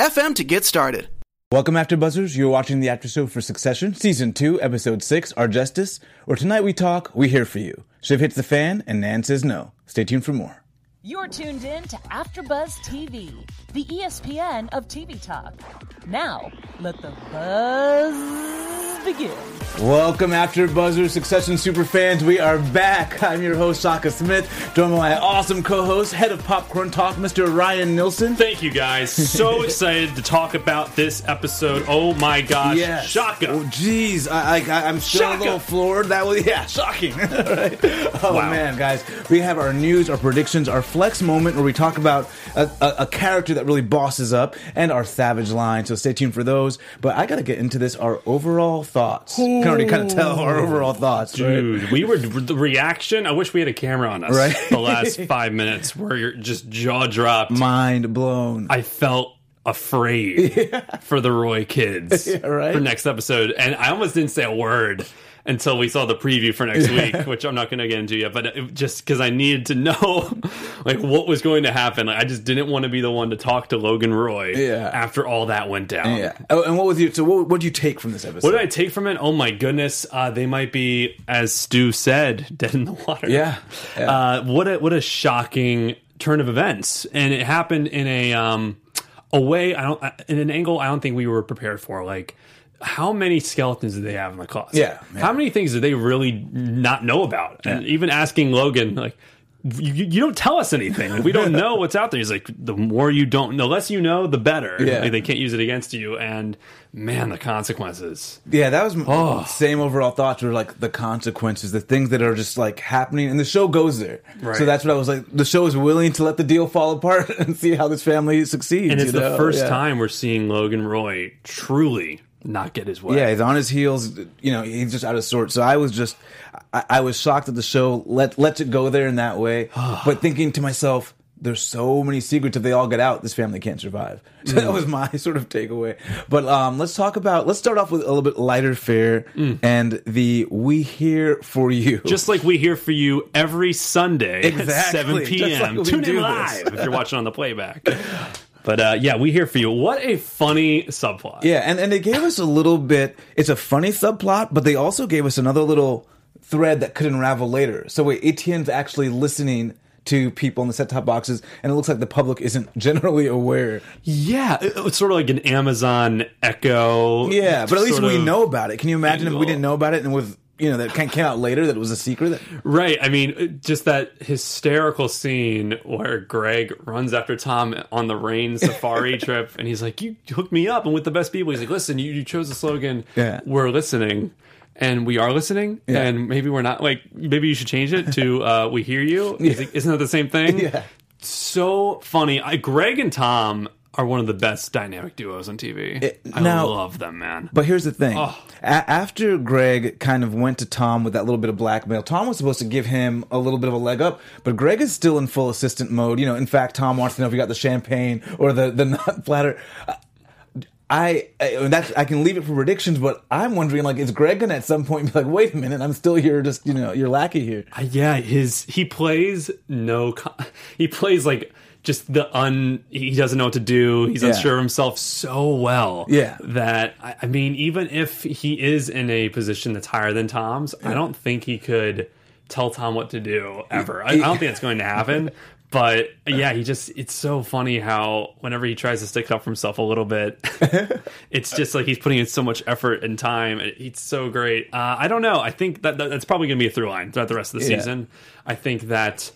anchor.fm to get started. Welcome, After Buzzers. You're watching the after show for Succession, Season 2, Episode 6, Argestes, where tonight we talk, we hear for you. Shiv hits the fan, and Nan says no. Stay tuned for more. You're tuned in to AfterBuzz TV, the ESPN of TV talk. Now, let the buzz begin. Welcome, After Buzzers, Succession super fans. We are back. I'm your host, Shaka Smith, joined by my awesome co host, head of Popcorn Talk, Mr. Ryan Nilsson. Thank you guys. So excited to talk about this episode. Oh my gosh. Yes. Shaka. Oh, jeez. I, I, I'm still Shaka. a little floored. That was, yeah, shocking. Right? Oh, Wow. man, guys. We have our news, our predictions, our flex moment where we talk about a, a, a character that really bosses up, and our savage line. So stay tuned for those. But I got to get into this, our overall thoughts. Can already kind of tell our overall thoughts. right? Dude, we were the reaction. I wish we had a camera on us. Right. The last five minutes where you're just jaw dropped. Mind blown. I felt afraid for the Roy kids Yeah, right. for next episode, and I almost didn't say a word until we saw the preview for next week, which I'm not going to get into yet. But it, just because I needed to know, like, what was going to happen, like, I just didn't want to be the one to talk to Logan Roy Yeah. after all that went down. yeah. Oh, and what was you? So what what did you take from this episode? What did I take from it? Oh my goodness, uh, they might be, as Stu said, dead in the water. Yeah. Yeah. Uh, what a what a shocking turn of events, and it happened in a um a way I don't in an angle I don't think we were prepared for. Like, how many skeletons do they have in the closet? Yeah, yeah. How many things do they really not know about? And even asking Logan, like. You, you don't tell us anything. Like, we don't know what's out there. He's like, the more you don't, the less you know, the better. Yeah. Like, they can't use it against you. And man, the consequences. Yeah, that was Oh. same overall thoughts were like the consequences, the things that are just like happening, and the show goes there. Right. So that's what I was like. The show is willing to let the deal fall apart and see how this family succeeds. And it's the know? first Yeah. time we're seeing Logan Roy truly not get his way. Yeah, he's on his heels. You know, he's just out of sorts. So I was just, I, I was shocked that the show let lets it go there in that way. but thinking to myself, there's so many secrets. If they all get out, this family can't survive. So Mm. that was my sort of takeaway. But um, let's talk about. Let's start off with a little bit lighter fare and the "We Here for You." Mm. Just like we hear for you every Sunday at Exactly. 7 p.m. like Tune do in this. live if you're watching on the playback. But uh, yeah, we here for you. What a funny subplot. Yeah, and, and they gave us a little bit. It's a funny subplot, but they also gave us another little thread that could unravel later. So wait, ATN's actually listening to people in the set top boxes, and it looks like the public isn't generally aware. Yeah, it's sort of like an Amazon Echo. Yeah, but at least we of- know about it. Can you imagine if we didn't know about it and with you know that kind came out later that it was a secret? That, Right. I mean, just that hysterical scene where Greg runs after Tom on the rain safari trip, and he's like, "You hooked me up," and with the best people, he's like, "Listen, you, you chose the slogan. Yeah. We're listening." And we are listening, Yeah. and maybe we're not. Like, maybe you should change it to uh, "We hear you." He's like, Isn't that the same thing? Yeah. So funny. I, Greg and Tom are one of the best dynamic duos on TV. It- I now- love them, man. But here's the thing: Oh. A- after Greg kind of went to Tom with that little bit of blackmail, Tom was supposed to give him a little bit of a leg up, but Greg is still in full assistant mode. You know, in fact, Tom wants to know if he got the champagne or the the nut platter. I, I that's I can leave it for predictions, but I'm wondering like is Greg gonna at some point be like, wait a minute, I'm still here, just you know, your lackey here. Uh, yeah, his he plays no. He plays like just the un. He doesn't know what to do. He's Yeah. unsure of himself so well. Yeah. that I, I mean, even if he is in a position that's higher than Tom's, I don't think he could tell Tom what to do ever. I, I don't think it's going to happen. But yeah, he just, it's so funny how whenever he tries to stick up for himself a little bit, it's just like he's putting in so much effort and time. It- It's so great. Uh, I don't know. I think that, that that's probably going to be a through line throughout the rest of the Yeah. season. I think that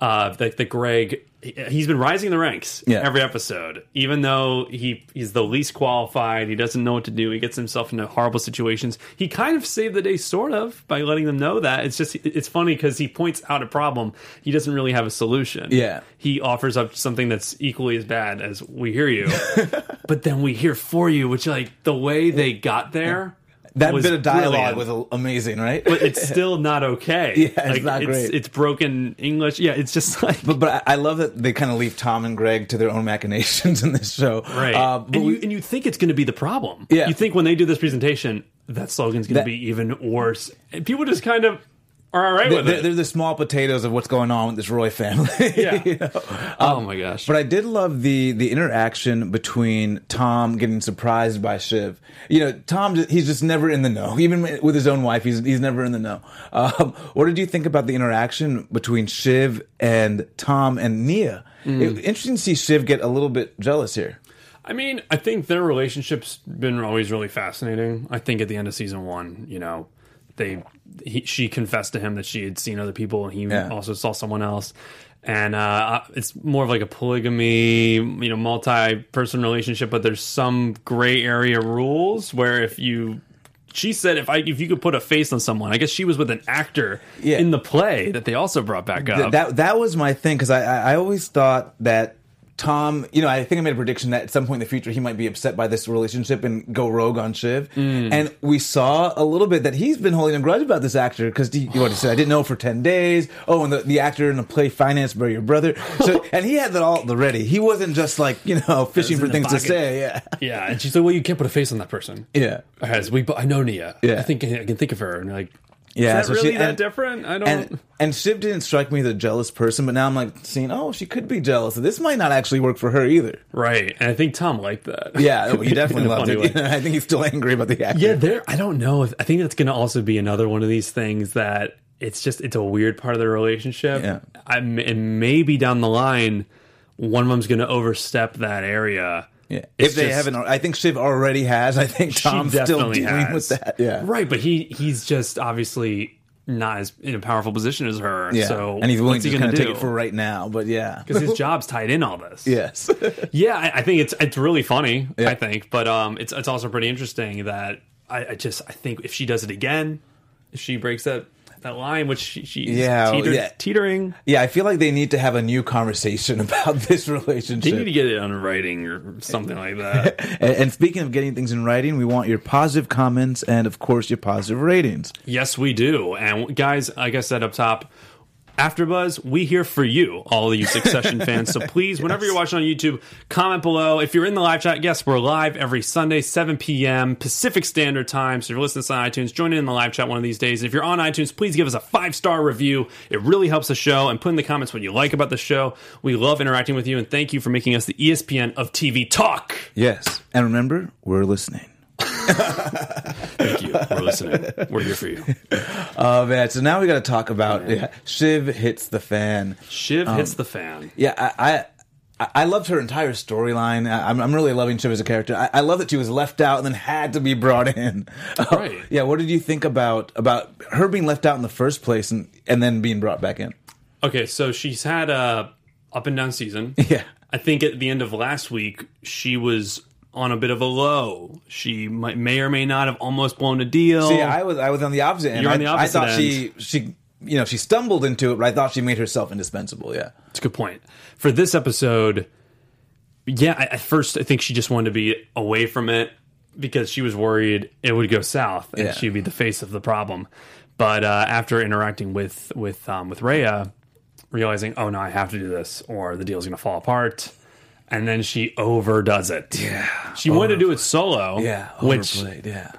uh, that the Greg he's been rising the ranks Yeah. every episode. Even though he he's the least qualified, he doesn't know what to do. He gets himself into horrible situations. He kind of saved the day, sort of, by letting them know that. It's just it's funny because he points out a problem. He doesn't really have a solution. Yeah. he offers up something that's equally as bad as we hear you, but then we hear for you, which like the way they got there. That bit of dialogue brilliant. was amazing, right? but it's still not okay. Yeah, it's like, not it's, great. It's broken English. Yeah, it's just like But but I love that they kind of leave Tom and Greg to their own machinations in this show. right. Uh, but and we- you and you think it's going to be the problem. Yeah. You think when they do this presentation that slogan's going to be even worse, and people just kind of are all right they're, with they're, it. they're the small potatoes of what's going on with this Roy family. Yeah. you know? oh my gosh. But I did love the the interaction between Tom getting surprised by Shiv. You know, Tom he's just never in the know. Even with his own wife, he's he's never in the know. Um, what did you think about the interaction between Shiv and Tom and Nia? Mm. It- interesting to see Shiv get a little bit jealous here. I mean, I think their relationship's been always really fascinating. I think at the end of season one, you know, they he, she confessed to him that she had seen other people, and he Yeah. also saw someone else. And uh, it's more of like a polygamy, you know, multi-person relationship, but there's some gray area rules where if you. She said, "If I if you could put a face on someone, I guess she was with an actor Yeah. in the play that they also brought back up. Th- that that was my thing because I, I I always thought that Tom, you know, I think I made a prediction that at some point in the future he might be upset by this relationship and go rogue on Shiv. Mm. And we saw a little bit that he's been holding a grudge about this actor because he, what he said, I didn't know for ten days. Oh, and the, the actor in the play financed by your brother. So and he had that all ready. He wasn't just like you know fishing for things to say. Yeah, yeah, and she's like, "Well, you can't put a face on that person." yeah. As we, I know Nia. Yeah. I think I can think of her, and like, Yeah, is that so she- really that and- different? I don't. And and Shiv didn't strike me as a jealous person, but now I'm like seeing, oh, she could be jealous. This might not actually work for her either. right, and I think Tom liked that. Yeah, oh, he definitely loved it. I think he's still angry about the actor. Yeah, there. I don't know. If, I think that's going to also be another one of these things that it's just it's a weird part of their relationship. Yeah. I, and maybe down the line, one of them's going to overstep that area. Yeah. It's If they just- haven't, I think Shiv already has. I think Tom's still dealing has. with that. Yeah. right. But he he's just obviously not as in a powerful position as her. Yeah. So and he's willing what's to he kind going of to take it for right now. But yeah. because his job's tied in all this. yes. Yeah, I, I think it's it's really funny. Yeah. I think, but um, it's it's also pretty interesting that I, I just I think if she does it again, if she breaks that that line, which she, she's Yeah, teeter, yeah. teetering, yeah. I feel like they need to have a new conversation about this relationship. they need to get it on writing or something like that. and, and speaking of getting things in writing, we want your positive comments and, of course, your positive ratings. yes, we do. And guys, like I said up top. AfterBuzz, we here for you, all of you Succession fans. So please, whenever you're watching on YouTube, comment below. If you're in the live chat, yes, we're live every Sunday, 7 p.m. Pacific Standard Time. So if you're listening to us on iTunes, join in the live chat one of these days. And if you're on iTunes, please give us a five star review. It really helps the show. And put in the comments what you like about the show. We love interacting with you, and thank you for making us the ESPN of TV talk. Yes. And remember, we're listening. Thank you. We're listening. We're here for you. Oh, man. So now we got to talk about yeah, Shiv hits the fan. Shiv um, hits the fan. Yeah, I. I I loved her entire storyline. I- I'm, I'm really loving Shiv as a character. I, I love that she was left out and then had to be brought in. Right. yeah. What did you think about about her being left out in the first place and and then being brought back in? Okay, so she's had a up and down season. Yeah. I think at the end of last week she was on a bit of a low. She might, may or may not have almost blown a deal. See, I was I was on the opposite end. You're on I, the I opposite thought end. she she you know she stumbled into it, but I thought she made herself indispensable. Yeah. That's a good point. For this episode, yeah, I, at first I think she just wanted to be away from it because she was worried it would go south and Yeah. she'd be the face of the problem. But uh, after interacting with with um, with Rhea, realizing, oh no, I have to do this, or the deal's going to fall apart, and then she overdoes it. Yeah. She wanted to do it solo. Yeah. which yeah.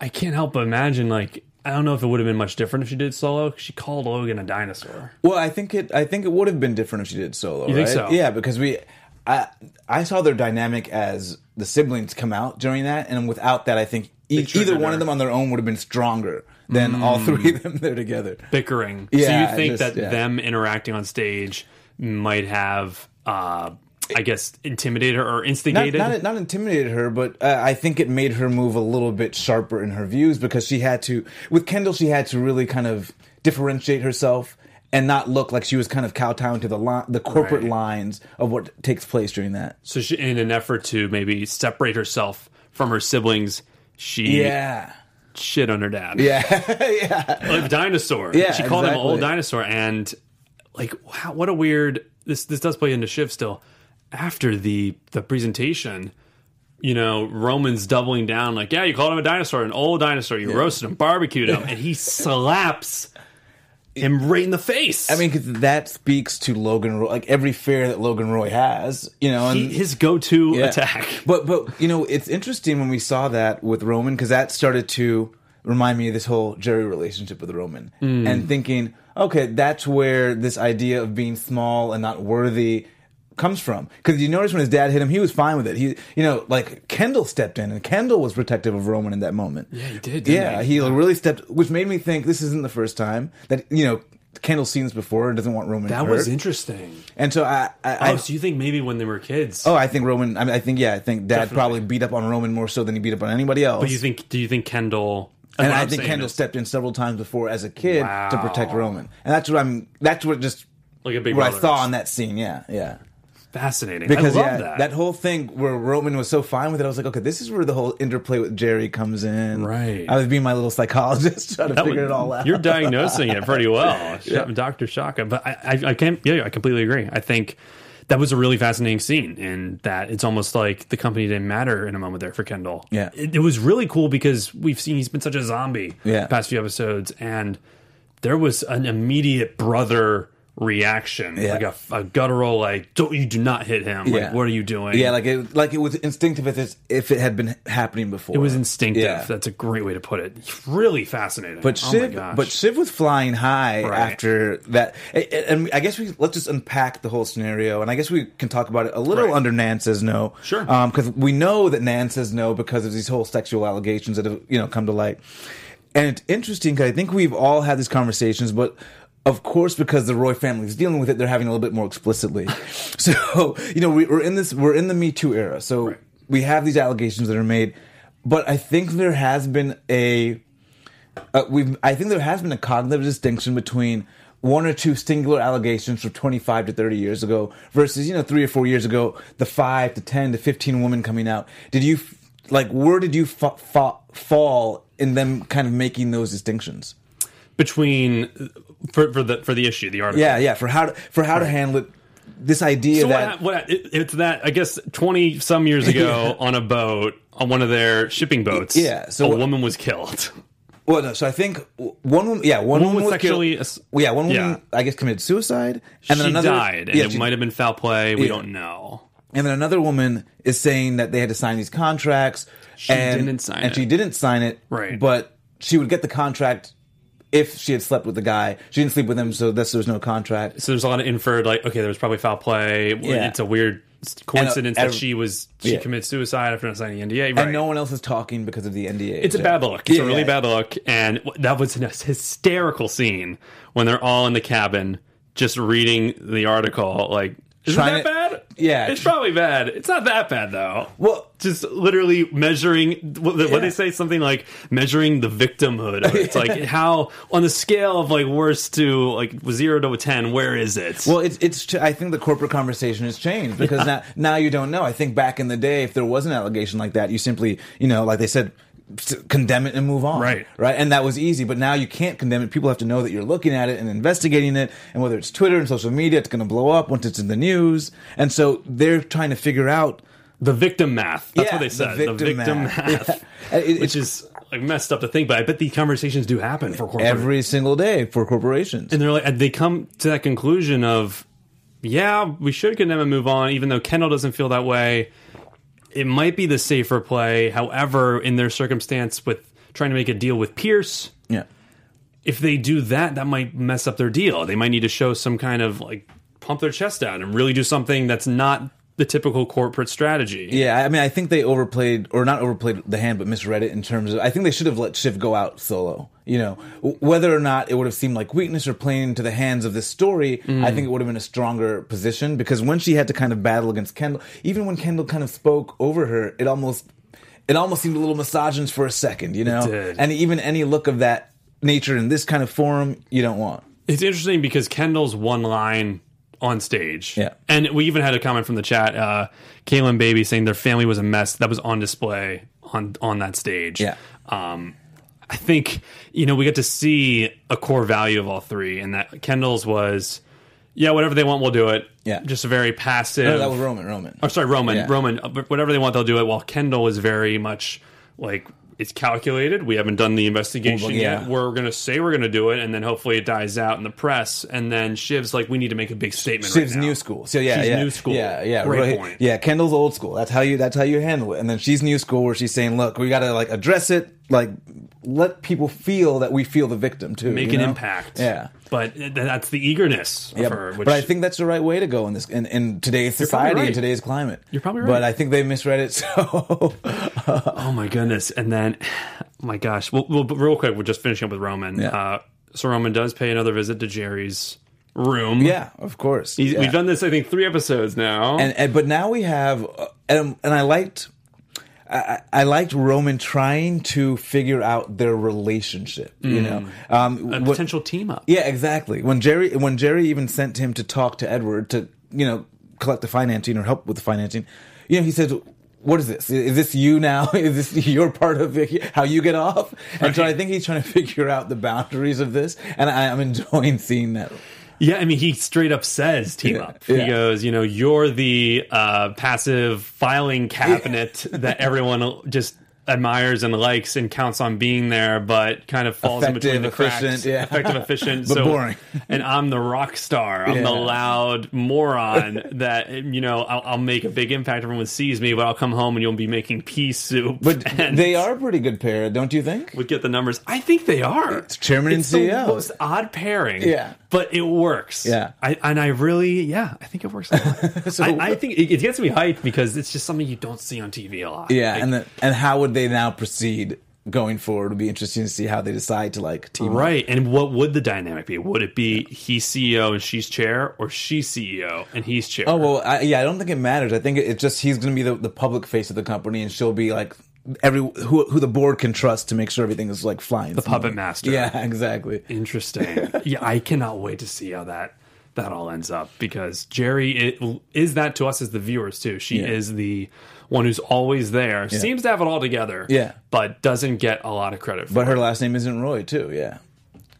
I can't help but imagine. Like, I don't know if it would have been much different if she did solo. She called Logan a dinosaur. Well, I think it. I think it would have been different if she did solo. You think so? Yeah, because we. I I saw their dynamic as the siblings come out during that, and without that, I think e- either one her. of them on their own would have been stronger than all three of them there together. bickering. so Yeah, you think just- that yeah. them interacting on stage might have, uh, I guess, intimidated her or instigated? not, not intimidated her, but uh, I think it made her move a little bit sharper in her views because she had to. With Kendall, she had to really kind of differentiate herself and not look like she was kind of kowtowing to the li- the corporate Right. lines of what takes place during that. So she, in an effort to maybe separate herself from her siblings, she Yeah, shit on her dad. yeah, yeah. like dinosaur. Yeah, she called him exactly. old dinosaur, and like, wow, what a weird. This this does play into Shiv still. After the the presentation, you know, Roman's doubling down, like, yeah, you called him a dinosaur, an old dinosaur. You roasted him, barbecued him, and he slaps him right in the face. I mean, 'cause that speaks to Logan Roy, like every fear that Logan Roy has, you know. And He- his go to Yeah. attack. But but you know, it's interesting when we saw that with Roman because that started to remind me of this whole Gerri relationship with Roman Hmm. and thinking, okay, that's where this idea of being small and not worthy comes from. Because you notice when his dad hit him, he was fine with it. He, you know, like Kendall stepped in and Kendall was protective of Roman in that moment. Yeah, he did, didn't Yeah, he? he really stepped, which made me think this isn't the first time that you know. Kendall's seen this before and doesn't want Roman. That hurt. was interesting. and so I, I, Oh, I so you think maybe when they were kids? Oh, I think Roman. I, mean, I think yeah. I think Dad Definitely. probably beat up on Roman more so than he beat up on anybody else. but you think? Do you think Kendall? and I think Kendall is, stepped in several times before as a kid to protect Roman, and that's what I'm. That's what just like a big what I saw in that scene. Yeah, yeah. Fascinating. Because I love yeah, that. whole thing where Roman was so fine with it, I was like, okay, this is where the whole interplay with Gerri comes in. Right. I was being my little psychologist trying to That figure would- it all out. You're diagnosing it pretty well, Doctor Shaka. But I, I, I can't. Yeah, I completely agree. I think that was a really fascinating scene, and that it's almost like the company didn't matter in a moment there for Kendall. Yeah. it, it was really cool because we've seen he's been such a zombie. Yeah. the past few episodes, and there was an immediate brother reaction, Yeah. like a, a guttural, like "Don't you do not hit him? Like, what are you doing?" yeah, like it, like it was instinctive if, it's, if it had been happening before. it was instinctive. Yeah. That's a great way to put it. Really fascinating. But oh Shiv, gosh. but Shiv was flying high Right. after that, and I guess we let's just unpack the whole scenario, and I guess we can talk about it a little Right. under Nan says no, Sure. Um, because we know that Nan says no because of these whole sexual allegations that have you know come to light, and it's interesting because I think we've all had these conversations, but. Of course, because the Roy family is dealing with it, they're having a little bit more explicitly. so, you know, we, we're in this, we're in the Me Too era. So Right. we have these allegations that are made, but I think there has been a, uh, we've I think there has been a cognitive distinction between one or two singular allegations from 25 to 30 years ago versus you know 3 or 4 years ago the 5 to 10 to 15 women coming out did you like where did you fa- fa- fall in them kind of making those distinctions between for for the for the issue, the article. yeah yeah for how to, for how to handle it this idea So that what, what it, it's that I guess twenty some years ago on a boat on one of their shipping boats. Yeah, so a what- woman was killed. well no so I think one woman yeah one, One woman was killed- sexually well, yeah one woman yeah. I guess committed suicide And and then she another died, and yeah, it she- might have been foul play. We Yeah. don't know. And then another woman is saying that they had to sign these contracts. She and, didn't sign and it. she didn't sign it. Right. But she would get the contract if she had slept with the guy. She didn't sleep with him, so thus there was no contract. So there's a lot of inferred like okay, there was probably foul play. Yeah. It's a weird coincidence And, uh, that she was she yeah. committed suicide after not signing the NDA. Right. And no one else is talking because of the NDA. It's a bad look. It's Yeah, a really bad look. And that was a hysterical scene when they're all in the cabin just reading the article. Like, is Trying that to- bad? Yeah. It's probably bad. It's not that bad, though. Well, Just literally measuring what, what they say, something like measuring the victimhood. It. It's like how, on the scale of like worst to like zero to a 10, where is it? Well, it's it's. I think the corporate conversation has changed because now now you don't know. I think back in the day, if there was an allegation like that, you simply you know, like they said, condemn it and move on. Right. Right. And that was easy. But now you can't condemn it. People have to know that you're looking at it and investigating it, and whether it's Twitter and social media, it's going to blow up once it's in the news. And so they're trying to figure out. the victim math. That's Yeah, what they said. The victim victim, math. math. Yeah. It- which is like messed up to think, but I bet these conversations do happen for corporate. Every single day for corporations. and they're like they come to that conclusion of yeah we should condemn and move on even though kendall doesn't feel that way it might be the safer play however in their circumstance with trying to make a deal with pierce yeah. if they do that that might mess up their deal they might need to show some kind of like pump their chest out and really do something that's not the typical corporate strategy Yeah, I mean, I think they overplayed, or not overplayed the hand, but misread it in terms of. I think they should have let Shiv go out solo. You know, whether or not it would have seemed like weakness or playing into the hands of this story, Mm. I think it would have been a stronger position because when she had to kind of battle against Kendall, even when Kendall kind of spoke over her, it almost, it almost seemed a little misogynist for a second. You know, did. and even any look of that nature in this kind of forum, you don't want. It's interesting because Kendall's one line on stage. Yeah. And we even had a comment from the chat, uh, Kaylin Baby saying their family was a mess that was on display on on that stage. Yeah. Um I think, you know, we get to see a core value of all three, and that Kendall's was, yeah, whatever they want, we'll do it. Yeah. Just a very passive. No, that was Roman. Roman. Oh, sorry, Roman. Yeah. Roman. Whatever they want, they'll do it. While Kendall is very much like it's calculated. We haven't done the investigation Well, yeah. yet. We're gonna say we're gonna do it, and then hopefully it dies out in the press. And then Shiv's like, we need to make a big statement. Shiv's right now. new school. So yeah, She's yeah, new school. Yeah, yeah, Great right. point. Yeah, Kendall's old school. That's how you. That's how you handle it. And then she's new school, where she's saying, "Look, we got to like address it. Like, let people feel that we feel the victim too. Make you an impact. Yeah. But that's the eagerness of Yeah, her. Which, but I think that's the right way to go in this in, in today's society right. in today's climate. You're probably right. But. I think they misread it. So Oh my goodness! And then, oh my gosh. Well, well real quick, we're just finishing up with Roman. Yeah. Uh, so Roman does pay another visit to Gerri's room. yeah, of course. He's, Yeah. we've done this. I think three episodes now. and, and but now we have uh, and, and I liked I, liked Roman trying to figure out their relationship. You know, um, Mm. a what- potential team up. yeah, exactly. When Gerri when Gerri even sent him to talk to Eduard to you know collect the financing or help with the financing, you know, he says. What is this? Is this you now? Is this your part of it, how you get off? And so I think he's trying to figure out the boundaries of this, and I, I'm enjoying seeing that. Yeah, I mean, he straight up says team Yeah, up. He yeah. goes, you know, you're the uh, passive filing cabinet that everyone just admires and likes and counts on being there, but kind of falls in between the Effective, cracks. efficient, yeah. Effective, efficient, But so boring. And I'm the rock star. I'm the loud moron that you know I'll, I'll make a big impact. Everyone sees me, but I'll come home and you'll be making pea soup. But and they are a pretty good pair, don't you think? would get the numbers. I think they are. It's chairman and it's the CEO. most odd pairing. Yeah. But it works. Yeah. I, and I really, yeah, I think it works. A lot. So- I, I think it, it gets me hyped because it's just something you don't see on TV a lot. Yeah, Like, and the, and how would they now proceed going forward? It'd be interesting to see how they decide to like team up. Right, and what would the dynamic be? Would it be he's CEO and she's chair, or she's CEO and he's chair? Oh well, I, yeah, I don't think it matters. I think it, it's just he's going to be the, the public face of the company, and she'll be like every who who the board can trust to make sure everything is like flying. The puppet master. Yeah, exactly. Interesting. yeah, I cannot wait to see how that that all ends up because Gerri it, is that to us as the viewers too. She Yeah. is the one who's always there, seems to have it all together, Yeah. but doesn't get a lot of credit. For But her it. last name isn't Roy, too. Yeah.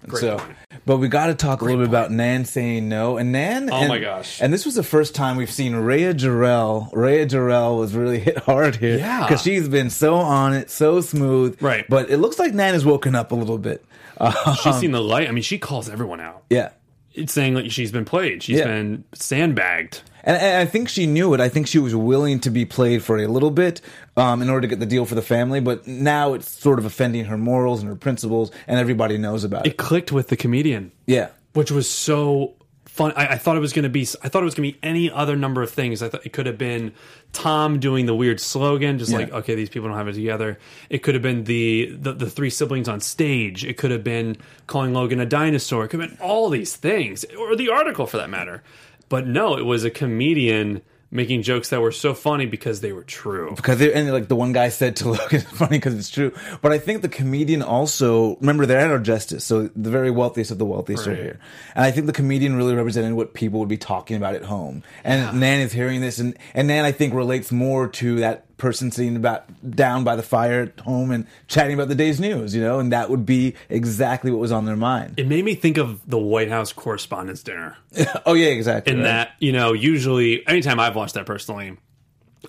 Great so, point. but we got to talk a little bit about Nan saying no, and Nan. Oh and, my gosh. And this was the first time we've seen Rhea Jarrell. Rhea Jarrell was really hit hard here, Yeah. because she's been so on it, so smooth, Right. But it looks like Nan has woken up a little bit. Uh, she's seen the light. I mean, she calls everyone out. yeah. It's saying like she's been played. She's Yeah. been sandbagged. And, and I think she knew it. I think she was willing to be played for a little bit um, in order to get the deal for the family. But now it's sort of offending her morals and her principles, and everybody knows about it. It clicked with the comedian. Yeah, which was so fun. I, I thought it was going to be. I thought it was going to be any other number of things. I thought it could have been Tom doing the weird slogan, just like okay, these people don't have it together. It could have been the, the the three siblings on stage. It could have been calling Logan a dinosaur. It could have been all these things, or the article for that matter. But no, it was a comedian making jokes that were so funny because they were true. because they, and like the one guy said to Logan, it's funny because it's true. But I think the comedian also remember they're at Argestes, so the very wealthiest of the wealthiest are here, and I think the comedian really represented what people would be talking about at home. And Nan is hearing this, and and Nan I think relates more to that person sitting about down by the fire at home and chatting about the day's news, you know, and that would be exactly what was on their mind. It made me think of the White House Correspondents' Dinner. oh yeah, exactly. in right. that you know usually anytime i've watched that personally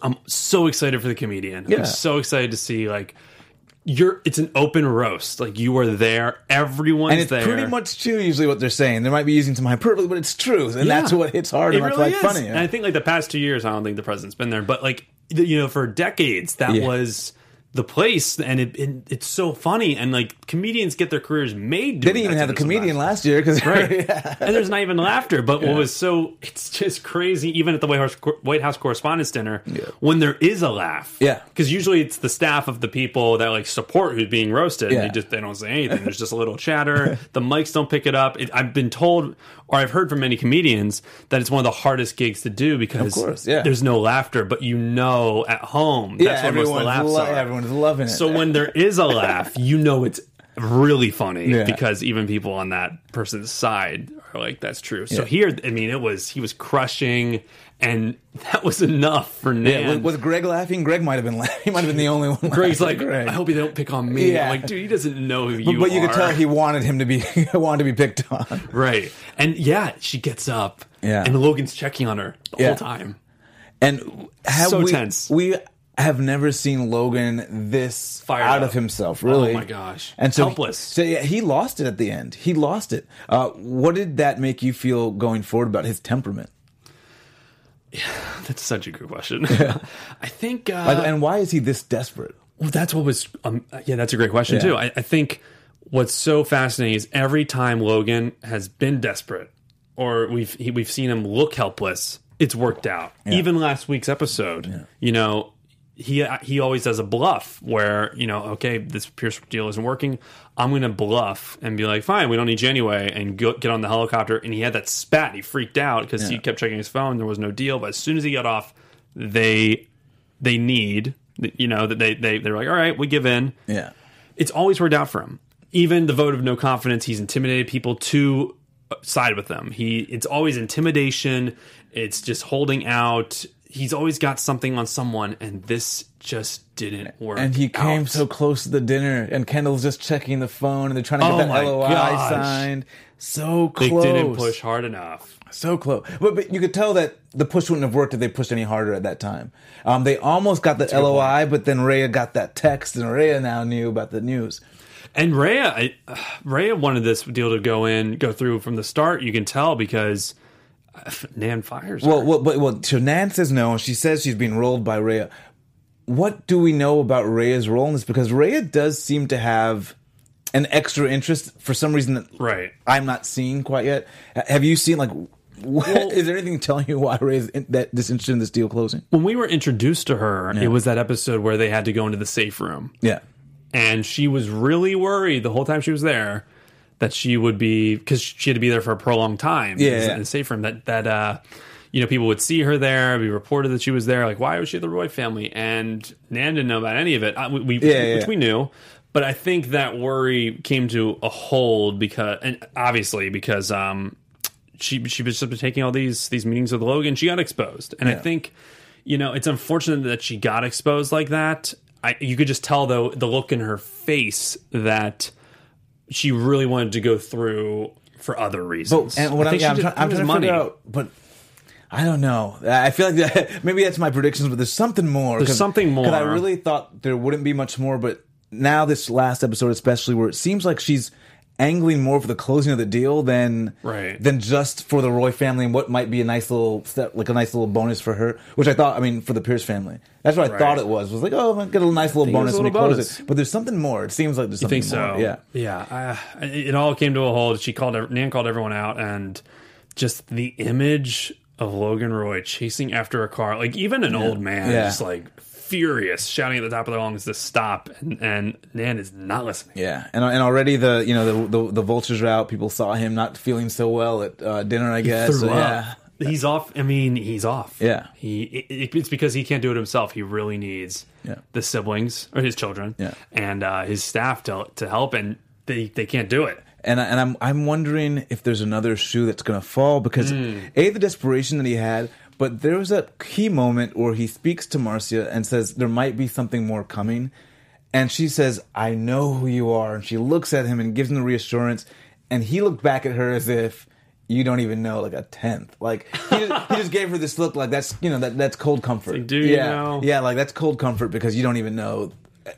i'm so excited for the comedian Yeah. i'm so excited to see like you're it's an open roast like you are there everyone's and it's there pretty much true usually what they're saying. They might be using some hyperbole, but it's true, and Yeah. that's what hits hard it and that's really like funny. and i think like the past two years i don't think the president's been there but like you know for decades that Yeah. was the place and it, it, it's so funny and like comedians get their careers made They didn't even have a comedian last year because Right. And there's not even laughter. But what was so, it's just crazy, even at the White House, White House Correspondents' Dinner, when there is a laugh. Yeah. Because usually it's the staff of the people that like support who's being roasted. Yeah. They just, they don't say anything. There's just a little chatter. the mics don't pick it up. It, I've been told, or I've heard from many comedians, that it's one of the hardest gigs to do because Of course, yeah. there's no laughter, but you know at home that's yeah, where most of the laughs lo- are. Everyone's loving it. So when there is a laugh, you know it's really funny Yeah. because even people on that person's side are like, "That's true." So here, I mean, it was he was crushing, and that was enough for Nan. Yeah, was, Greg laughing? Greg might have been laughing. He might have been the only one. Greg's like. Greg. "I hope he don't pick on me." Yeah. I'm like, dude, he doesn't know who But, you but you are. could tell he wanted him to be wanted to be picked on. right, and yeah, she gets up, Yeah. and Logan's checking on her the Yeah. whole time. And have So we, tense. We have never seen Logan this Fired out up. of himself, really. Oh my gosh. And so, Helpless. So yeah, he lost it at the end. He lost it. Uh, what did that make you feel going forward about his temperament? Yeah, That's such a good question. I think, uh, and why is he this desperate? Well, that's what was. Um, yeah, that's a great question Yeah. too. I, I think what's so fascinating is every time Logan has been desperate, or we've he, we've seen him look helpless, it's worked out. Even last week's episode, you know, he he always does a bluff where you know, okay, this Pierce deal isn't working. I'm going to bluff and be like, fine, we don't need you anyway, and go, get on the helicopter. And he had that spat. He freaked out because he kept checking his phone. There was no deal, but as soon as he got off, they they need you know that they they they're like, all right, we give in Yeah. it's always worked out for him. Even the vote of no confidence, he's intimidated people to uh, side with them. He it's always intimidation. It's just holding out. He's always got something on someone, and this just didn't work. And he came out. so close to the dinner, and Kendall's just checking the phone, and they're trying to get Oh that LOI gosh. signed. So close. they didn't push hard enough. So close. But, but you could tell that the push wouldn't have worked if they pushed any harder at that time. Um, they almost got the LOI, but then Rhea got that text, and Rhea now knew about the news. And Rhea, I, uh, Rhea wanted this deal to go in, go through from the start. You can tell because Nan fires. her. Well, well, but, well, so Nan says no, she says she's being rolled by Rhea. What do we know about Rhea's role in this? Because Rhea does seem to have an extra interest for some reason that right. I'm not seeing quite yet. Have you seen like? well is there anything telling you why Rhea's in, that disinterested in this deal closing? When we were introduced to her, it was that episode where they had to go into the safe room. Yeah, and she was really worried the whole time she was there that she would be because she had to be there for a prolonged time. Yeah, in yeah. the safe room that that uh, you know people would see her there, be reported that she was there. Like, why was she at the Roy family? And Nan didn't know about any of it. Uh, we, we Yeah, which we knew. But I think that worry came to a hold because, and obviously because um, she she was just taking all these these meetings with Logan. She got exposed, and I think you know it's unfortunate that she got exposed like that. I, you could just tell though the look in her face that she really wanted to go through for other reasons. and what I I'm, yeah, I'm, trying, I'm trying to money. figure out, but I don't know. I feel like that, maybe that's my predictions, but there's something more. There's something more. I really thought there wouldn't be much more, but now this last episode, especially where it seems like she's angling more for the closing of the deal than Right. than just for the Roy family and what might be a nice little step, like a nice little bonus for her. Which I thought, I mean, for the Pierce family, that's what I Right. thought it was. Was like, oh, I'll get a nice little think it was bonus when we close it. But there's something more. It seems like there's I something think so. Yeah. yeah. Uh, it all came to a hold. She called Nan called everyone out, and just the image of Logan Roy chasing after a car, like even an old man, Yeah. just like furious, shouting at the top of their lungs to stop, and, and Nan is not listening. Yeah, and and already the you know the the, the vultures are out. People saw him not feeling so well at uh, dinner, I guess. Threw So, up. yeah, He's off. I mean, he's off. Yeah. He. It, it's because he can't do it himself. He really needs Yeah. the siblings or his children. Yeah. And uh, his staff to to help, and they they can't do it. and I- and I'm I'm wondering if there's another shoe that's gonna fall because Hmm. a the desperation that he had, but there was a key moment where he speaks to Marcia and says there might be something more coming, and she says I know who you are, and she looks at him and gives him the reassurance, and he looked back at her as if. You don't even know like a tenth. Like he just, he just gave her this look, like that's you know that that's cold comfort. like, do you yeah, know? Yeah, like that's cold comfort because you don't even know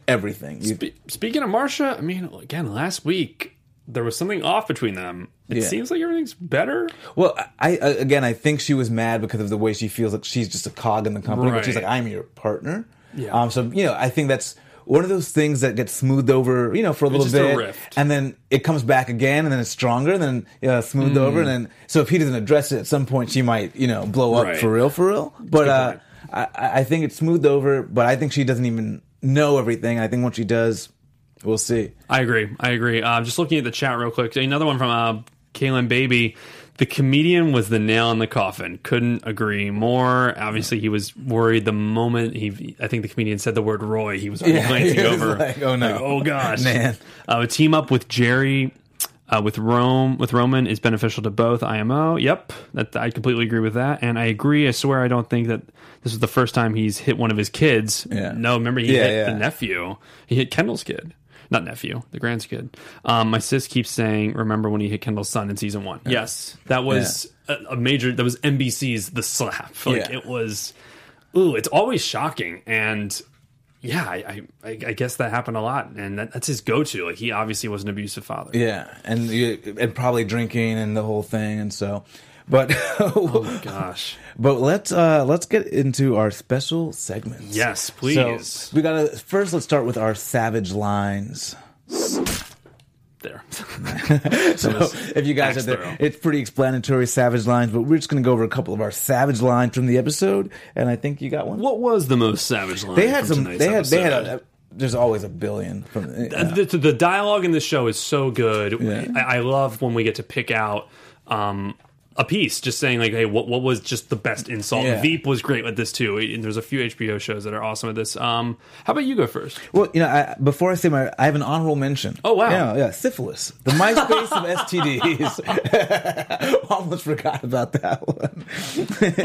everything. Spe- speaking of Marcia, I mean, again, last week there was something off between them. It Yeah. seems like everything's better. Well, I, again, I think she was mad because of the way she feels like she's just a cog in the company. But she's like, I'm your partner. Yeah. Um. So you know, I think that's one of those things that gets smoothed over, you know, for a little a bit, rift. and then it comes back again, and then it's stronger, and then uh, smoothed over, and then so if he doesn't address it at some point, she might, you know, blow up Right. for real, for real. But uh. I, I think it's smoothed over, but I think she doesn't even know everything. I think once she does, we'll see. I agree. I agree. Uh, just looking at the chat real quick. Another one from uh, Kaylin Baby. The comedian was the nail in the coffin. Couldn't agree more. Obviously, he was worried the moment he. I think the comedian said the word Roy. He was already Yeah, glancing was over. like, oh, no. oh gosh, Man. Uh, a team up with Gerri. uh, with Rome with Roman is beneficial to both IMO. Yep, that I completely agree with that, and I agree. I swear I don't think that this is the first time he's hit one of his kids. Yeah. No, remember he Yeah, hit yeah. the nephew. He hit Kendall's kid. Not nephew, the grand's kid. Um, my sis keeps saying, "Remember when he hit Kendall's son in season one?" Yes, that was a, a major. That was NBC's The Slap. Like Yeah. it was. Ooh, it's always shocking, and yeah, I, I, I guess that happened a lot, and that, that's his go-to. Like he obviously was an abusive father. Yeah, and and probably drinking and the whole thing, and so. But Oh gosh. but let's uh let's get into our special segments. Yes, So please. we gotta first. Let's start with our savage lines. there. So if you guys are there, it's pretty explanatory savage lines. But we're just gonna go over a couple of our savage lines from the episode, and I think you got one. what was the most savage line? they had some. They had. They had. episode? A, there's always a billion from. Uh, the, the dialogue in the show is so good. Yeah. I, I love when we get to pick out um, a piece, just saying like, "Hey, what what was just the best insult?" Yeah. Veep was great with this too. And there's a few HBO shows that are awesome at this. Um, how about you go first? Well, you know, I, before I say my, I have an honorable mention. Oh, wow. Yeah, yeah, syphilis, the MySpace of STDs. Almost forgot about that one.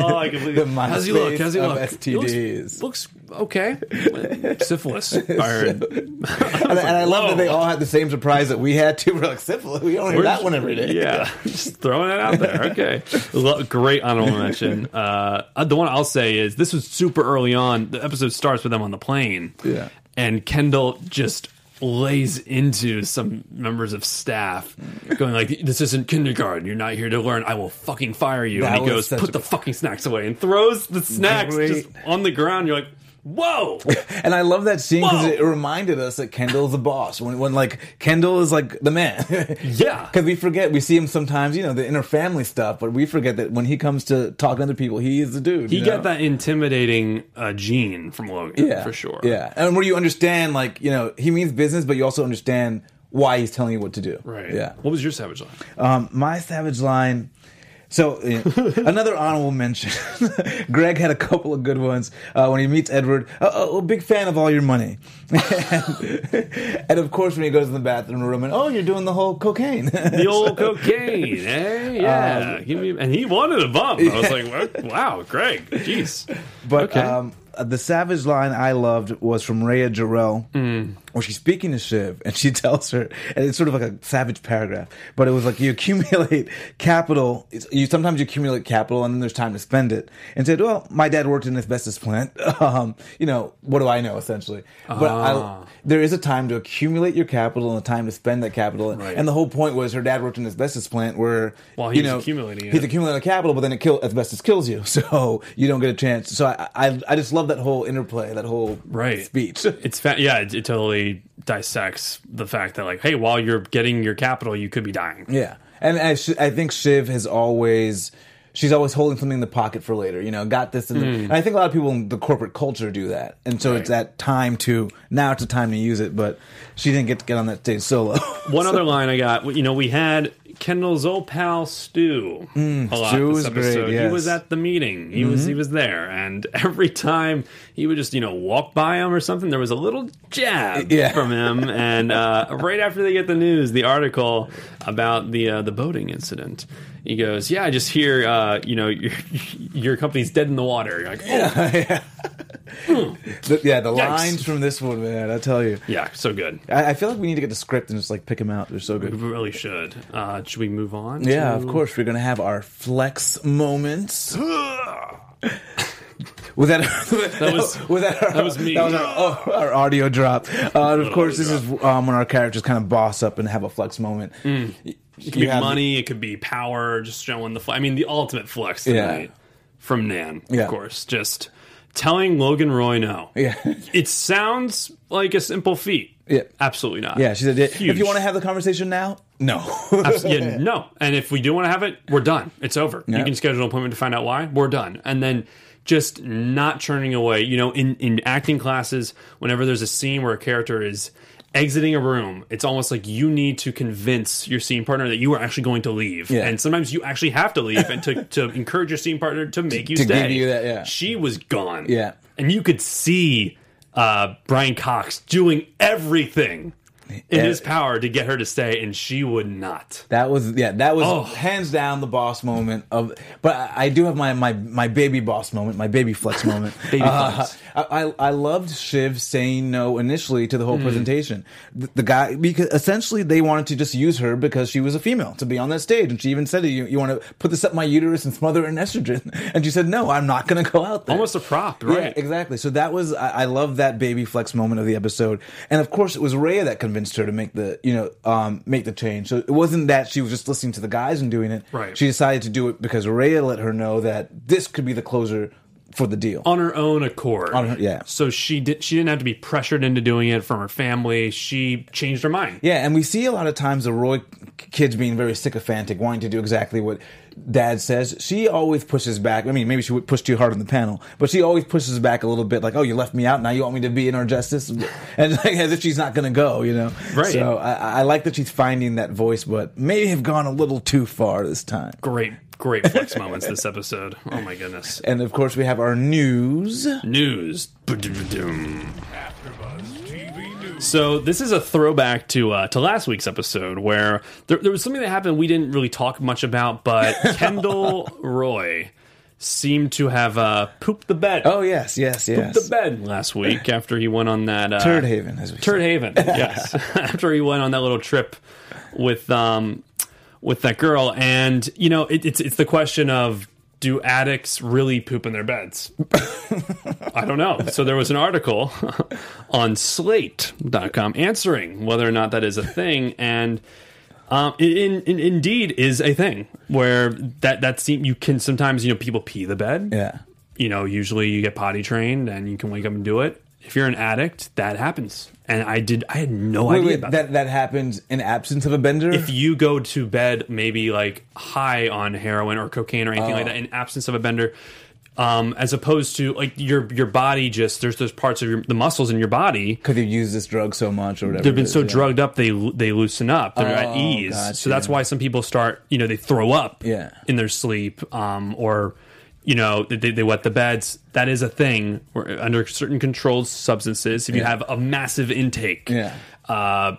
Oh, I completely. The How's he look? How's he look? He looks- STDs. Looks, okay. Syphilis. I heard. and, and I love that they all had the same surprise that we had too. We're like syphilis. We don't hear that one every day. Yeah, just throwing it out there. Okay, Lo- great honorable mention. Uh, the one I'll say is this was super early on. The episode starts with them on the plane. Yeah. and Kendall just lays into some members of staff, going like, "This isn't kindergarten. You're not here to learn. I will fucking fire you." That and he was goes, such "Put a- the fucking snacks away," and throws the snacks Great. just on the ground. You're like, "Whoa!" And I love that scene because it reminded us that Kendall's the boss. When, when like Kendall is like the man. Yeah. Because we forget we see him sometimes, you know, the inner family stuff, but we forget that when he comes to talk to other people, he is the dude. He you got know? that intimidating uh, gene from Logan, yeah, for sure. Yeah, and where you understand, like you know, he means business, but you also understand why he's telling you what to do. right. Yeah. What was your savage line? Um, my savage line. So yeah, another honorable mention. Greg had a couple of good ones uh, when he meets Eduard. A uh, big fan of all your money, and, and of course when he goes in the bathroom room and oh, you're doing the whole cocaine. the old cocaine, eh? Yeah. Give me, and he wanted a bump. I was like, wow, Greg, jeez. But Okay. um, the savage line I loved was from Rhea Jarrell, Mm. Where she's speaking to Shiv, and she tells her, and it's sort of like a savage paragraph, but it was like you accumulate capital. You sometimes you accumulate capital, and then there's time to spend it. And said, "Well, my dad worked in an asbestos plant. Um, you know, what do I know essentially? But Ah. I, there is a time to accumulate your capital and a time to spend that capital. Right. And the whole point was her dad worked in an asbestos plant where he you know, accumulating he's it. accumulating capital, but then it kill asbestos kills you, so you don't get a chance. So I, I, I just love that whole interplay, that whole Right. speech. It's fa- yeah, it, it totally dissects the fact that like, hey, while you're getting your capital, you could be dying. yeah, and I, sh- I think Shiv has always. She's always holding something in the pocket for later, you know. Got this, the, and I think a lot of people in the corporate culture do that, and so it's Hmm. That time to now. It's a time to use it, but she didn't get to get on that stage solo. One other line I got, you know, we had Kendall's old pal Stu. a lot Stu this was great, episode. He was at the meeting. He was he was there, and every time he would just you know walk by him or something, there was a little jab Yeah. from him. And uh, right after they get the news, the article about the uh, the boating incident. He goes, "Yeah, I just hear, uh, you know, your, your company's dead in the water." You're like, "Oh, The- yeah, the Yikes. lines from this one, man, I tell you. yeah, so good. I, I feel like we need to get the script and just like pick them out. They're so good. We really should. Uh, should we move on? Yeah, to- of course. We're gonna have our flex moments. Was that that was- that, our, that was me. That was our, oh, our audio drop. Uh, and of course, this is um, when our characters kind of boss up and have a flex moment. Mm. It could be money, it could be power, just showing the. Fl- I mean, the ultimate flex Yeah. tonight from Nan, Yeah. of course. Just telling Logan Roy no. Yeah. It sounds like a simple feat. Yeah. Absolutely not. Yeah, she said, if you want to have the conversation now, no. Yeah, no. And if we do want to have it, we're done. It's over. Yeah. You can schedule an appointment to find out why. We're done. And then just not churning away. You know, in, in acting classes, whenever there's a scene where a character is exiting a room, it's almost like you need to convince your scene partner that you are actually going to leave. Yeah. And sometimes you actually have to leave and to, to encourage your scene partner to make you to stay. give you that, yeah. She was gone. Yeah. And you could see uh, Brian Cox doing everything in his power to get her to stay, and she would not. That was yeah, that was Oh. hands down the boss moment of. But I, I do have my my my baby boss moment, my baby flex moment. Baby Uh, flex. I, I I loved Shiv saying no initially to the whole presentation. The, the guy because essentially they wanted to just use her because she was a female to be on that stage, and she even said, "You you want to put this up my uterus and smother it in estrogen?" And she said, "No, I'm not going to go out there." Almost a prop, right? Yeah, exactly. So that was I, I love that baby flex moment of the episode, and of course it was Rhea that convinced her to make the you know um, make the change. So it wasn't that she was just listening to the guys and doing it. Right. She decided to do it because Rhea let her know that this could be the closer for the deal. on her own accord. On her- yeah. So she did. She didn't have to be pressured into doing it from her family. She changed her mind. Yeah, and we see a lot of times the Roy kids being very sycophantic, wanting to do exactly what dad says. She always pushes back. I mean, maybe she would push too hard on the panel, but she always pushes back a little bit, like, "Oh, you left me out. Now you want me to be in our justice," and like, as if she's not going to go, you know? Right. So I, I like that she's finding that voice, but may have gone a little too far this time. Great, great flex moments this episode. Oh my goodness. And of course, we have our news. News. So this is a throwback to uh, to last week's episode where there, there was something that happened we didn't really talk much about, but Kendall Roy seemed to have uh, pooped the bed. Oh yes, yes, yes. the bed last week after he went on that uh, Turd Haven, as we Turd say. Haven. Yes, after he went on that little trip with um with that girl, and you know it, it's it's the question of do addicts really poop in their beds? I don't know. So there was an article on Slate.com answering whether or not that is a thing, and. Um, it in, in, indeed is a thing where that that seem you can sometimes you know people pee the bed Yeah. you know, usually you get potty trained and you can wake up and do it. If you're an addict, that happens. And I did, I had no Wait, idea wait, about that that happens in absence of a bender. If you go to bed maybe like high on heroin or cocaine or anything like that in absence of a bender, um, as opposed to like your your body just there's those parts of your the muscles in your body because you use this drug so much or whatever. they've it been is, so yeah. drugged up they they loosen up they're at Oh, ease gotcha. so that's why some people start you know they throw up Yeah. in their sleep um, or you know they, they wet the beds that is a thing under certain controlled substances if you Yeah. have a massive intake Yeah. uh,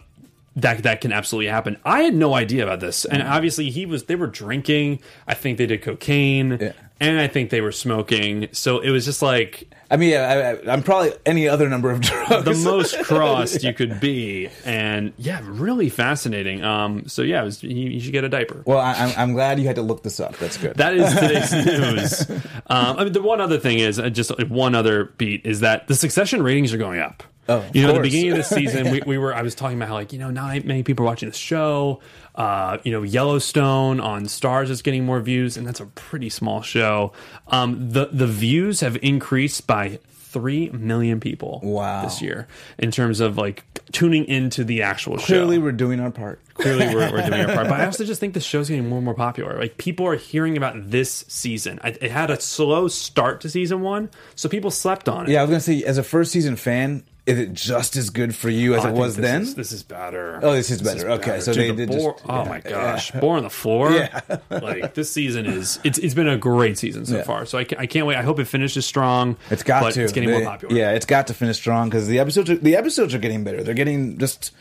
that that can absolutely happen. I had no idea about this, and obviously he was. They were drinking. I think they did cocaine, Yeah. and I think they were smoking. So it was just like I mean, yeah, I, I, I'm probably any other number of drugs. the most crossed you could be, and yeah, really fascinating. Um, so yeah, it was, you, you should get a diaper. well, I, I'm, I'm glad you had to look this up. That's good. That is today's news. Um, I mean, the one other thing is uh, just one other beat is that the Succession ratings are going up. Oh, you know, at the beginning of the season, we, we were I was talking about how like you know not many people are watching the show. Uh, you know, Yellowstone on Stars is getting more views, and that's a pretty small show. Um, the the views have increased by three million people. Wow. this year in terms of like tuning into the actual show Clearly, we're doing our part. clearly we're, we're doing our part. But I also just think the show's getting more and more popular. Like people are hearing about this season. I, it had a slow start to season one, so people slept on it. Yeah, I was gonna say, as a first season fan, is it just as good for you as oh, I it was this then? Is, this is better. Oh, this is better. Okay, so Dude, they the did boar- just- oh yeah, my gosh, Boar on the floor. Yeah. like this season is it's it's been a great season so Yeah. far. So I, I can't wait. I hope it finishes strong. It's got but to. It's getting They- more popular. Yeah, it's got to finish strong because the episodes are, the episodes are getting better. They're getting just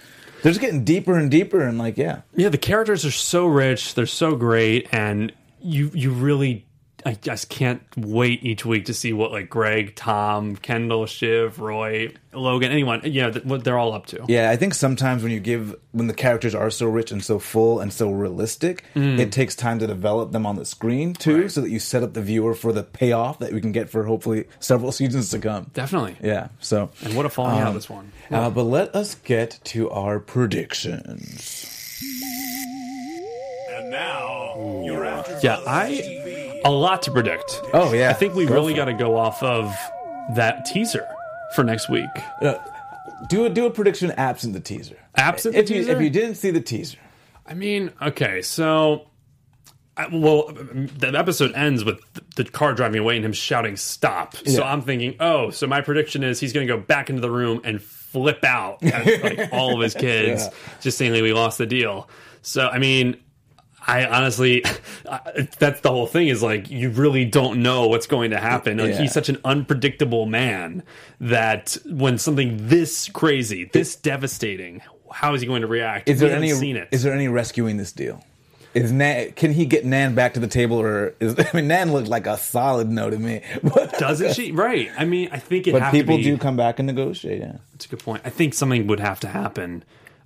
they're just getting deeper and deeper and like yeah. Yeah, the characters are so rich, they're so great, and you you really I just can't wait each week to see what like Greg, Tom, Kendall, Shiv, Roy, Logan, anyone, you know, th- what they're all up to. Yeah, I think sometimes when you give when the characters are so rich and so full and so realistic, Mm. it takes time to develop them on the screen too, so that you set up the viewer for the payoff that we can get for hopefully several seasons to come. Definitely. Yeah. So And what a falling out Um, this one. Uh, but let us get to our predictions. Now, yeah, I a lot to predict. Oh yeah, I think we Go really got to go off of that teaser for next week. Uh, do a do a prediction absent the teaser. Absent the if you teaser? if you didn't see the teaser, I mean, okay, so. I, well, the episode ends with the car driving away and him shouting "stop." So I'm thinking, oh, so my prediction is he's going to go back into the room and flip out at like all of his kids, Yeah. just saying that we lost the deal. So I mean, I honestly, I- that's the whole thing. Is like you really don't know what's going to happen. Like Yeah. he's such an unpredictable man that when something this crazy, this devastating, how is he going to react? Is we there any seen it? is there any rescuing this deal? Is Nan, can he get Nan back to the table, or is I mean Nan looked like a solid no to me, but, Doesn't she? Right. I mean, I think it. but people be, do come back and negotiate. Yeah, That's a good point. I think something would have to happen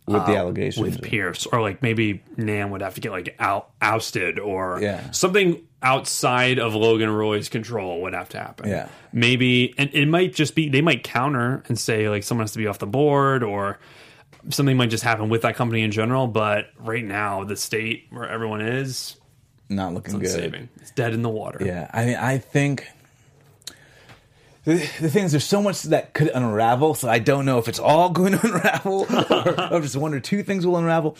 with the uh, allegations with Pierce, or like maybe Nan would have to get like out ousted, or Yeah. something outside of Logan Roy's control would have to happen. Yeah. maybe, and it might just be they might counter and say like someone has to be off the board, or something might just happen with that company in general. But right now, the state where everyone is, Not looking good. saving. It's dead in the water. Yeah, I mean, I think the, the thing is, there's so much that could unravel. So I don't know if it's all going to unravel, or, or just one or two things will unravel.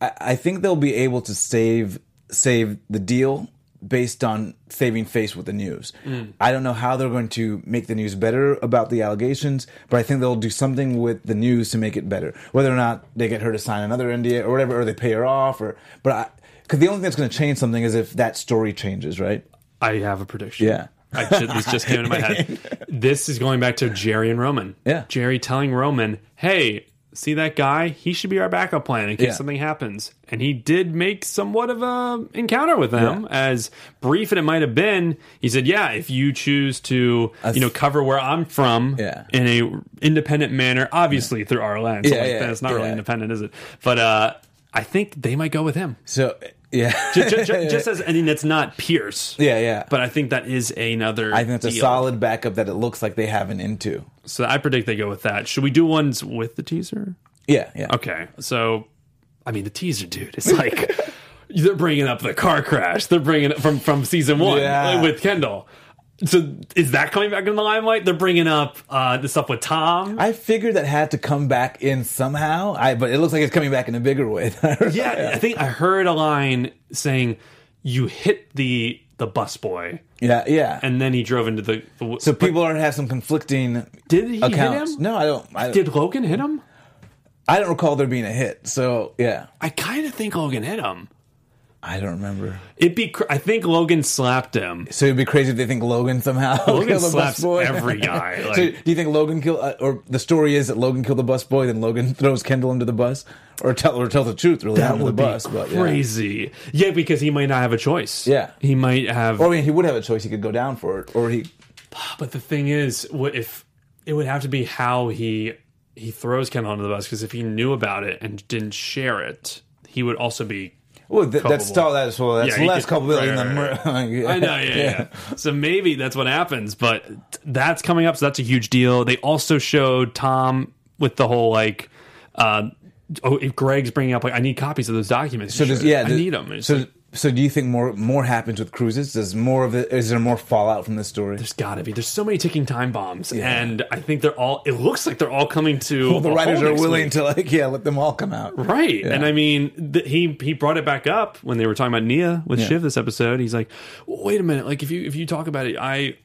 I, I think they'll be able to save save the deal based on saving face with the news. Mm. I don't know how they're going to make the news better about the allegations, but I think they'll do something with the news to make it better. Whether or not they get her to sign another NDA or whatever, or they pay her off, or but because the only thing that's going to change something is if that story changes, right? I have a prediction. Yeah. I ju- this just came into my head. This is going back to Gerri and Roman. Yeah. Gerri telling Roman, hey, see that guy? He should be our backup plan in case Yeah. something happens. And he did make somewhat of a encounter with them, as brief as it might have been. He said, yeah, if you choose to, you know, cover where I'm from Yeah. in a independent manner, obviously through our lens. So Yeah, like, yeah, that's not really yeah. independent, is it? But uh, I think they might go with him. So yeah, Just, just, just as, I mean, it's not Pierce. yeah, yeah. But I think that is another. I think that's a solid backup that it looks like they have an into. So I predict they go with that. Should we do ones with the teaser? Yeah, yeah. Okay. So, I mean, the teaser, dude, it's like they're bringing up the car crash. They're bringing it from from season one Yeah. with Kendall. So is that coming back in the limelight? They're bringing up uh, the stuff with Tom. I figured that had to come back in somehow. I but it looks like it's coming back in a bigger way. yeah, I think I heard a line saying, "You hit the the bus boy." yeah, yeah. and then he drove into the. the so people are have some conflicting did he accounts. hit him? No, I don't. I, Did Logan hit him? I don't recall there being a hit. So yeah, I kind of think Logan hit him. I don't remember. It'd be. Cr- I think Logan slapped him. So it'd be crazy if they think Logan somehow Logan killed the slaps busboy. every guy, so do you think Logan killed, uh, or the story is that Logan killed the bus boy, then Logan throws Kendall into the bus, or tell or tell the truth, really That under would the be bus? But yeah. crazy. Yeah. because he might not have a choice. Yeah. he might have. Or I mean, he would have a choice. He could go down for it, or he. but the thing is, what if it would have to be how he he throws Kendall under the bus? Because if he knew about it and didn't share it, he would also be. Well, th- that's still that's well, that's Yeah, less culpability right, than right, mur- I know, yeah, yeah, So maybe that's what happens, but that's coming up, so that's a huge deal. They also showed Tom with the whole like, uh, oh, if Greg's bringing up like, I need copies of those documents. So does yeah? I does- need them. So so do you think more more happens with cruises? Does more of it? Is there more fallout from this story? There's got to be. There's so many ticking time bombs, and I think they're all. It looks like they're all coming to. Well, the writers are willing week. to like yeah, let them all come out. Right, Yeah. and I mean, th- he he brought it back up when they were talking about Nia with Yeah. Shiv this episode. He's like, well, "Wait a minute! Like, if you if you talk about it, I,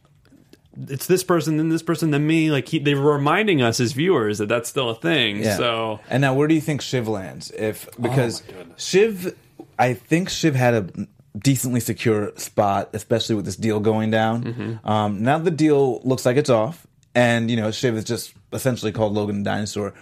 it's this person, then this person, then me. Like, he, they were reminding us as viewers that that's still a thing. Yeah. So and now where do you think Shiv lands? If oh because Oh. Shiv, I think Shiv had a decently secure spot, especially with this deal going down. Mm-hmm. Um, now the deal looks like it's off, and you know Shiv is just essentially called Logan the Dinosaur.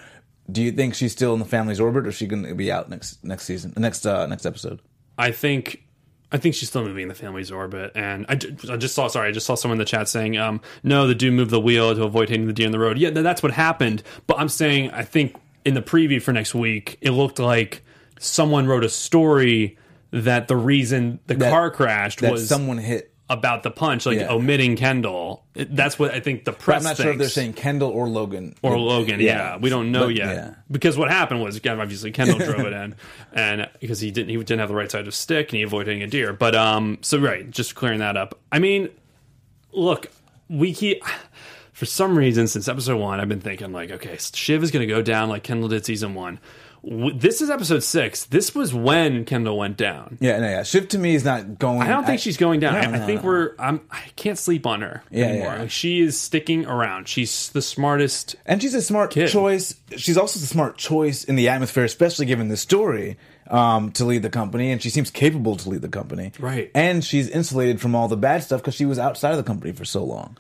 Do you think she's still in the family's orbit, or is she going to be out next next season, next uh, next episode? I think. I think she's still moving in the family's orbit, and I, I just saw. Sorry, I just saw someone in the chat saying, um, "No, the dude moved the wheel to avoid hitting the deer in the road." Yeah, th- that's what happened. But I'm saying, I think in the preview for next week, it looked like someone wrote a story that the reason the That- car crashed That was someone hit. about the punch, like Yeah. omitting Kendall. That's what I think the But press. I'm not sure if they're saying Kendall or Logan or Logan. Yeah, we don't know But, yet yeah. because what happened was obviously Kendall drove it in, and because he didn't he didn't have the right side of stick and he avoided hitting a deer. But um, so right, just clearing that up. I mean, look, we keep. For some reason, since episode one, I've been thinking like, okay, Shiv is going to go down like Kendall did season one. W- This is episode six. This was when Kendall went down. Yeah, no, yeah. Shiv to me is not going. I don't think she's going down. No, I, I think no. we're. I'm. I can't sleep on her Yeah, anymore. yeah. Like she is sticking around. She's the smartest. And she's a smart Kid. choice. She's also a smart choice in the atmosphere, especially given the story, um, to lead the company. And she seems capable to lead the company. Right. And she's insulated from all the bad stuff because she was outside of the company for so long.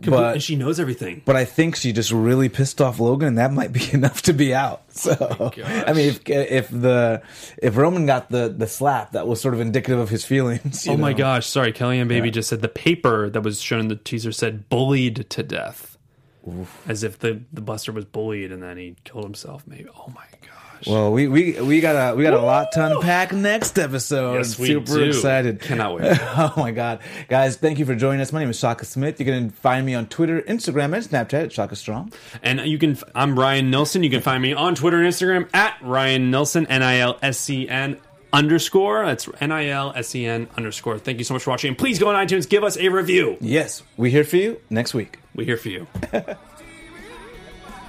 But and she knows everything. but I think she just really pissed off Logan, and that might be enough to be out. So, I mean, if if the if Roman got the the slap, that was sort of indicative of his feelings. Oh my gosh, sorry, Kellyanne Baby just said the paper that was shown in the teaser said bullied to death. As if the, the Buster was bullied and then he killed himself, maybe. Oh my gosh. Well, we we we got a we got a lot to unpack next episode. Yes, we Super do. excited. Cannot wait. oh my god, guys! Thank you for joining us. My name is Shaka Smith. You can find me on Twitter, Instagram, and Snapchat at Shaka Strong. And you can, I'm Ryan Nilsen. You can find me on Twitter and Instagram at Ryan Nilsen, N I L S C N underscore. That's N I L S E N underscore. Thank you so much for watching. And please go on iTunes, give us a review. Yes, we here for you next week. We're here for you.